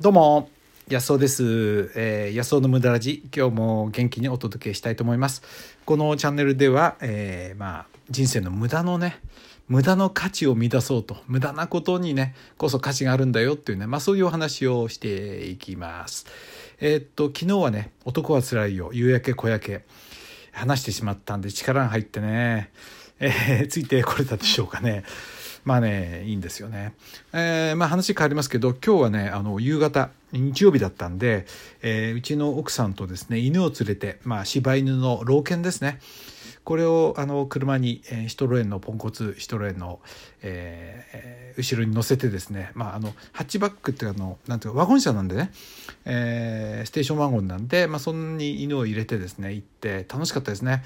どうも、安尾です。えー、安尾の無駄ラジ、今日も元気にお届けしたいと思います。このチャンネルでは、えー、まあ、人生の無駄のね、無駄の価値を見出そうと、無駄なことにね、こそ価値があるんだよっていうね、まあそういうお話をしていきます。えーっと、昨日はね、男は辛いよ、夕焼け小焼け、話してしまったんで力が入ってね、えー、ついてこれたでしょうかね。まあね、いいんですよね。えー、まあ話変わりますけど、今日はね、あの、夕方、日曜日だったんで、えー、うちの奥さんとですね、犬を連れて、まあ柴犬の老犬ですね。これをあの車に、えー、シトロエンのポンコツシトロエンの、えー、後ろに乗せてですね、まあ、あのハッチバックっていうあのなんていうかワゴン車なんでね、えー、ステーションワゴンなんで、まあ、そんなに犬を入れてですね行って楽しかったですね。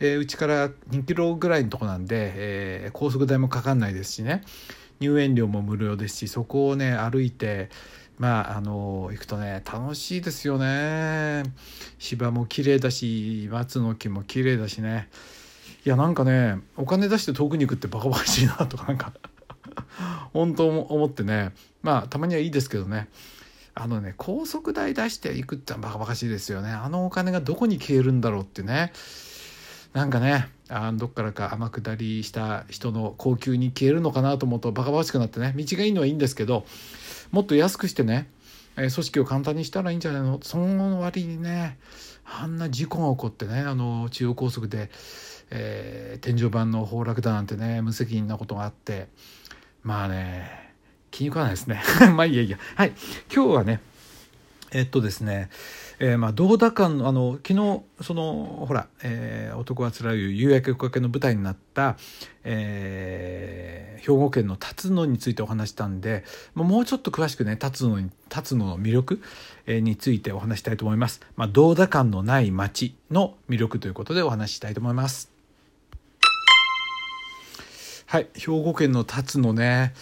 うち、えー、から2キロぐらいのとこなんで、えー、高速代もかかんないですしね。入園料も無料ですしそこをね歩いてまあ、あの行くとね楽しいですよね。芝も綺麗だし松の木も綺麗だしね。いやなんかねお金出して遠くに行くってバカバカしいなとかなんか本当思ってね。まあたまにはいいですけどね。あのね高速代出していくってバカバカしいですよね。あのお金がどこに消えるんだろうってね。なんかねあどっからか天下りした人の高級に消えるのかなと思うとバカバカしくなってね。道がいいのはいいんですけどもっと安くしてね、え、組織を簡単にしたらいいんじゃないの？その割にねあんな事故が起こってねあの中央高速で、えー、天井板の崩落だなんてね無責任なことがあってまあね気に食わないですね。まあいいやいや。はい。今日はねえっとですねえー、まあ同田館のあの昨日そのほら、えー、男はつらい夕焼け小焼けの舞台になった、えー、兵庫県の辰野についてお話したんでもうちょっと詳しくね辰野に辰野の魅力、えー、についてお話したいと思います。まあ、同田館のない町の魅力ということでお話したいと思います。はい兵庫県の辰野ね、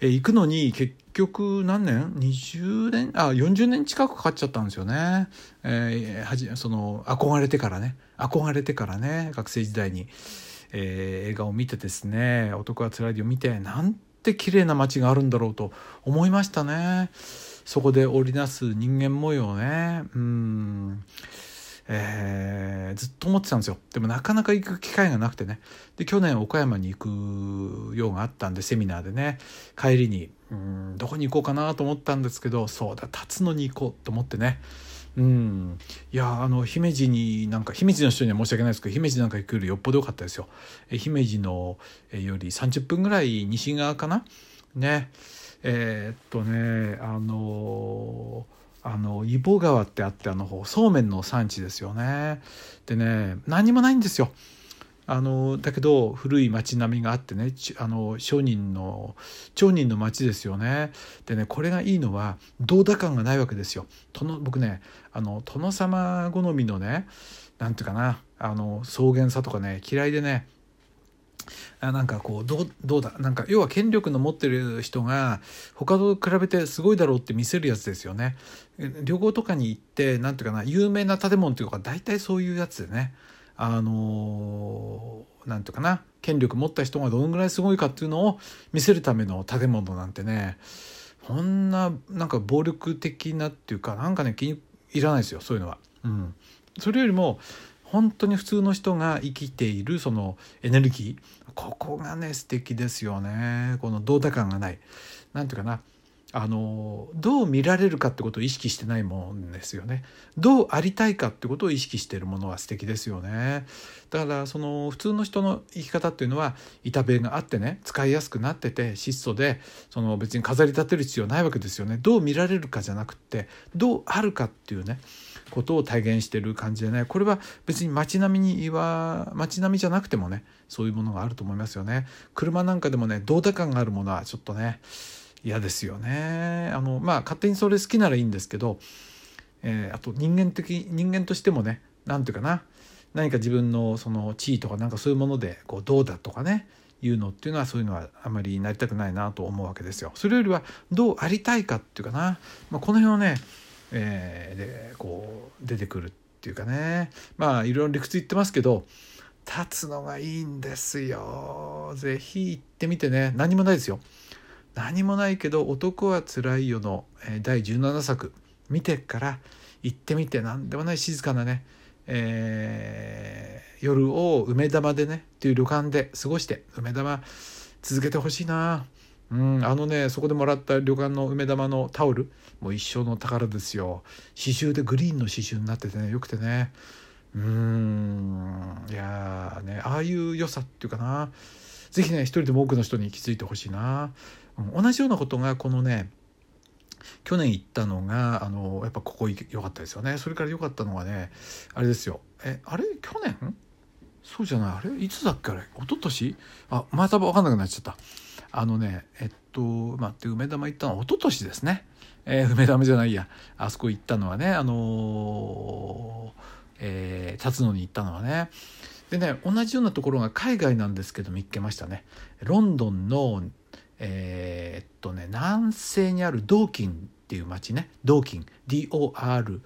えー、行くのに結局何年 ?20 年？あ40年近くかかっちゃったんですよね。えー、はじその憧れてからね。憧れてからね学生時代に、えー、映画を見てですね「男はつらい」を見てなんて綺麗な街があるんだろうと思いましたね。そこで織りなす人間模様ね。うん。えー、ずっと思ってたんですよ。でもなかなか行く機会がなくてね。で去年岡山に行く用があったんでセミナーでね。帰りにうんどこに行こうかなと思ったんですけどそうだ辰野に行こうと思ってね。うん。いやあの姫路になんか姫路の人には申し訳ないですけど姫路なんか行くよりよっぽど良かったですよ。え姫路のえより30分ぐらい西側かな？ね。えー、っとねあのーあの揖保川ってあってあのそうめんの産地ですよね。でね何もないんですよ。あのだけど古い町並みがあってねあの商人の町人の町ですよね。でねこれがいいのは同田感がないわけですよ。殿僕ねあの殿様好みのねなんていうかなあの草原さとかね嫌いでねあなんかこうどうどうだ？なんか要は権力の持ってる人が他と比べてすごいだろうって見せるやつですよね。旅行とかに行ってなんていうかな有名な建物っていうか大体そういうやつでねあのー、なんていうかな権力持った人がどのぐらいすごいかっていうのを見せるための建物なんてねこんななんか暴力的なっていうかなんかね気にいらないですよそういうのは。うん、それよりも本当に普通の人が生きているそのエネルギー。ここがね素敵ですよね。この同田感がない。何ていうかなあのどう見られるかってことを意識してないもんですよね。どうありたいかってことを意識しているものは素敵ですよね。だからその普通の人の生き方っていうのは板塀があってね使いやすくなってて質素でその別に飾り立てる必要ないわけですよね。どう見られるかじゃなくってどうあるかっていうねことを体現してる感じでね。これは別に街並みには街並みじゃなくてもねそういうものがあると思いますよね。車なんかでもね同田感があるものはちょっとね嫌ですよね。あのまあ勝手にそれ好きならいいんですけど、えー、あと人間的人間としてもね何て言うかな何か自分のその地位とかなんかそういうものでこうどうだとかねいうのっていうのはそういうのはあまりなりたくないなと思うわけですよ。それよりはどうありたいかっていうかな、まあ、この辺をねえー、でこう出てくるっていうかねまあいろいろ理屈言ってますけど立つのがいいんですよ。是非行ってみてね。何もないですよ。何もないけど「男はつらいよ」の第17作。見てから行ってみて何でもない静かなね、えー、夜を梅玉でねっていう旅館で過ごして梅玉続けてほしいな。うん、あのねそこでもらった旅館の梅玉のタオルもう一生の宝ですよ。刺繍でグリーンの刺繍になっててねよくてね。うんいやねああいう良さっていうかな。是非ね一人でも多くの人に気づいてほしいな、同じようなことがこのね去年行ったのがあのやっぱここ良かったですよね。それから良かったのはねあれですよ。えあれ？去年？そうじゃない。あれ？いつだっけあれ？一昨年？あまた分かんなくなっちゃった。あのねえっと待って梅玉行ったのは一昨年ですね、えー、梅玉じゃないや。あそこ行ったのはねあのー、えー、辰野に行ったのはね。でね同じようなところが海外なんですけど見っけましたね。ロンドンのえー、っとね南西にあるドーキンっていう町ね。ドーキン DOR、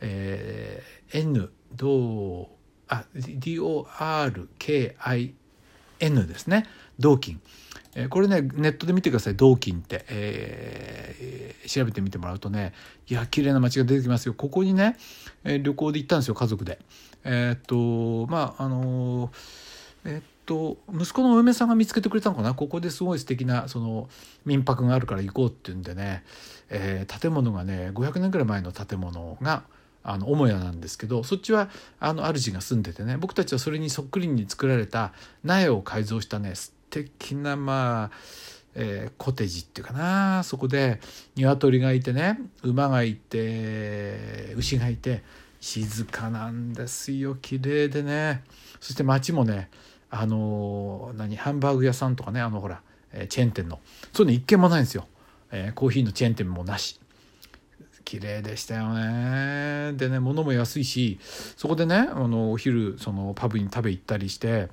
えー、N ドあ DORKIN ですね。ドーキンえこれねネットで見てください。銅金って、えー、調べてみてもらうとねいや綺麗な街が出てきますよ。ここにね、え旅行で行ったんですよ家族で。えー、っとまああのえー、っと息子のお嫁さんが見つけてくれたのかな？ここですごい素敵なその民泊があるから行こうっていうんでね、えー、建物がね500年ぐらい前の建物があの母屋なんですけどそっちはあの主が住んでてね僕たちはそれにそっくりに作られた苗を改造したね素敵なまあ、えー、コテージっていうかな。そこで鶏がいてね馬がいて牛がいて静かなんですよ。綺麗でね。そして街もねあの何ハンバーグ屋さんとかねあのほら、え、チェーン店の。そういうの一軒もないんですよ、えー、コーヒーのチェーン店もなし。綺麗でしたよね。でね物も安いしそこでねあのお昼そのパブに食べ行ったりして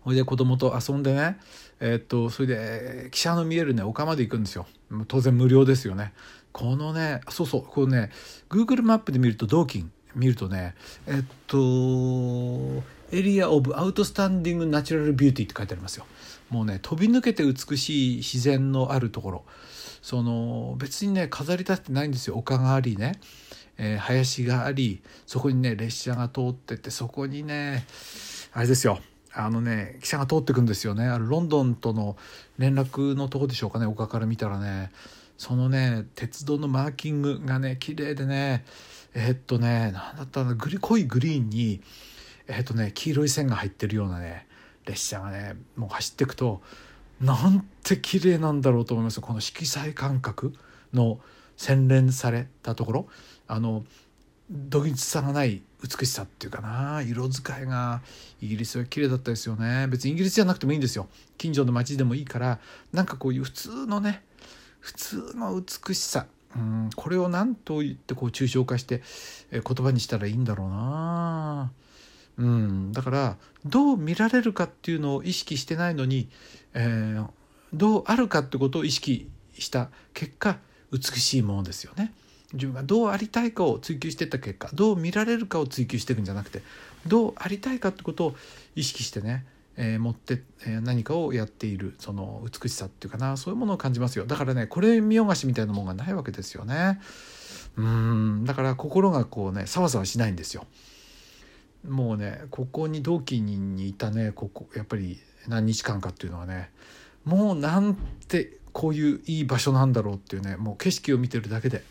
ほいで子供と遊んでねえー、っとそれで汽車の見えるね丘まで行くんですよ。当然無料ですよね。このねそうそうこのね Google マップで見ると銅金見るとねえっとエリア・オブ・アウトスタンディング・ナチュラル・ビューティーって書いてありますよ。もうね飛び抜けて美しい自然のあるところ。その別にね飾り立ててないんですよ。丘がありね、えー、林がありそこにね列車が通っててそこにねあれですよ。あのね汽車が通ってくんですよね。あのロンドンとの連絡のとこでしょうかね。丘から見たらね。そのね鉄道のマーキングがね綺麗でね。えー、っとね何だったのグリ濃いグリーンにえー、とね黄色い線が入ってるようなね列車がねもう走っていくとなんて綺麗なんだろうと思います。この色彩感覚の洗練されたところ。あのどぎつさがない美しさっていうかな。色使いがイギリスは綺麗だったですよね。別にイギリスじゃなくてもいいんですよ。近所の街でもいいからなんかこういう普通のね普通の美しさ。うんこれを何と言ってこう抽象化して言葉にしたらいいんだろうな。うん。だからどう見られるかっていうのを意識してないのに、えー、どうあるかってことを意識した結果美しいものですよね。自分がどうありたいかを追求していった結果どう見られるかを追求していくんじゃなくてどうありたいかってことを意識してね、えー、持って、えー、何かをやっているその美しさっていうかなそういうものを感じますよ。だからねこれ見よがしみたいなものがないわけですよね。うん。だから心がこうねさわさわしないんですよ。もうねここに同期にいたねここやっぱり何日間かっていうのはねもうなんてこういういい場所なんだろうっていうねもう景色を見てるだけで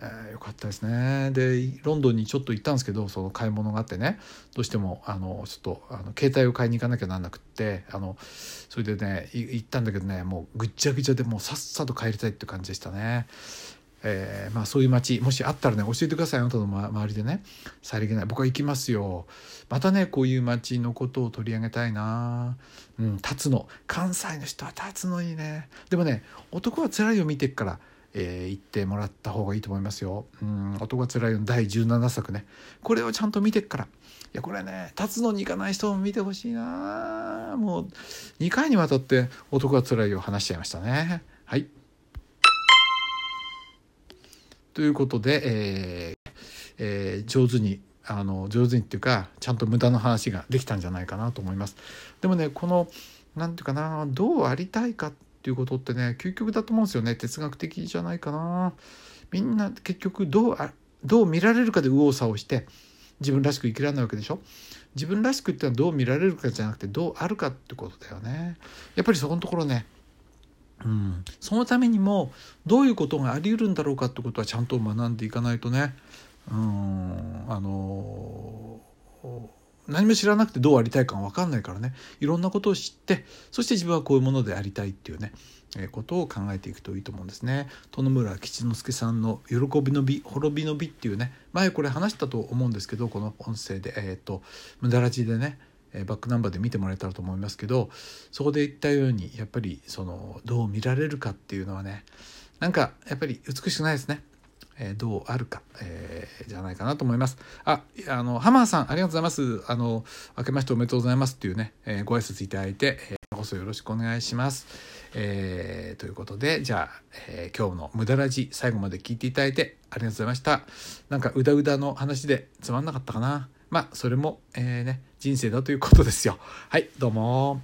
えー、よかったですねでロンドンにちょっと行ったんですけどその買い物があってねどうしてもあのちょっとあの携帯を買いに行かなきゃなんなくってあのそれでね行ったんだけどねもうぐっちゃぐちゃでもうさっさと帰りたいって感じでしたね。えー、まあそういう街もしあったらね教えてください。あなたの周りでね。さりげない。僕は行きますよ。またねこういう街のことを取り上げたいな。うん立つの。関西の人は立つのいいね。でもね男は辛いを見てっからえー、言ってもらった方がいいと思いますよ。うん男が辛いの第17作ね。これをちゃんと見てっから。いやこれね立つのに行かない人も見てほしいな。もう2回にわたって男が辛いを話しちゃいましたね。はい。ということで、えーえー、上手にあの上手にっていうかちゃんと無駄な話ができたんじゃないかなと思います。でもねこの何て言うかなどうありたいかっていうことってね究極だと思うんですよね。哲学的じゃないかな。みんな結局どうどう見られるかで右往左往して自分らしく生きられないわけでしょ。自分らしくってのはどう見られるかじゃなくてどうあるかってことだよね。やっぱりそこのところねうん、そのためにもどういうことがあり得るんだろうかってことはちゃんと学んでいかないとね。うん。あの何も知らなくてどうありたいかが分かんないからね。いろんなことを知ってそして自分はこういうものでありたいっていうね、えー、ことを考えていくといいと思うんですね。殿村吉之助さんの「喜びの美滅びの美」っていうね。前これ話したと思うんですけどこの音声で。えっ、ー、と無駄ラジでねバックナンバーで見てもらえたらと思いますけどそこで言ったようにやっぱりそのどう見られるかっていうのはねなんかやっぱり美しくないですね。えー、どうあるか、えー、じゃないかなと思います。あ、あの、ハマーさん、ありがとうございます。あの、明けましておめでとうございますっていうね、えー、ご挨拶いただいて、えー、こそよろしくお願いします。えー、ということで、じゃあ、えー、今日の無駄ラジ、最後まで聞いていただいてありがとうございました。なんか、うだうだの話でつまんなかったかな。まあ、それも、えー、ね、人生だということですよ。はい、どうも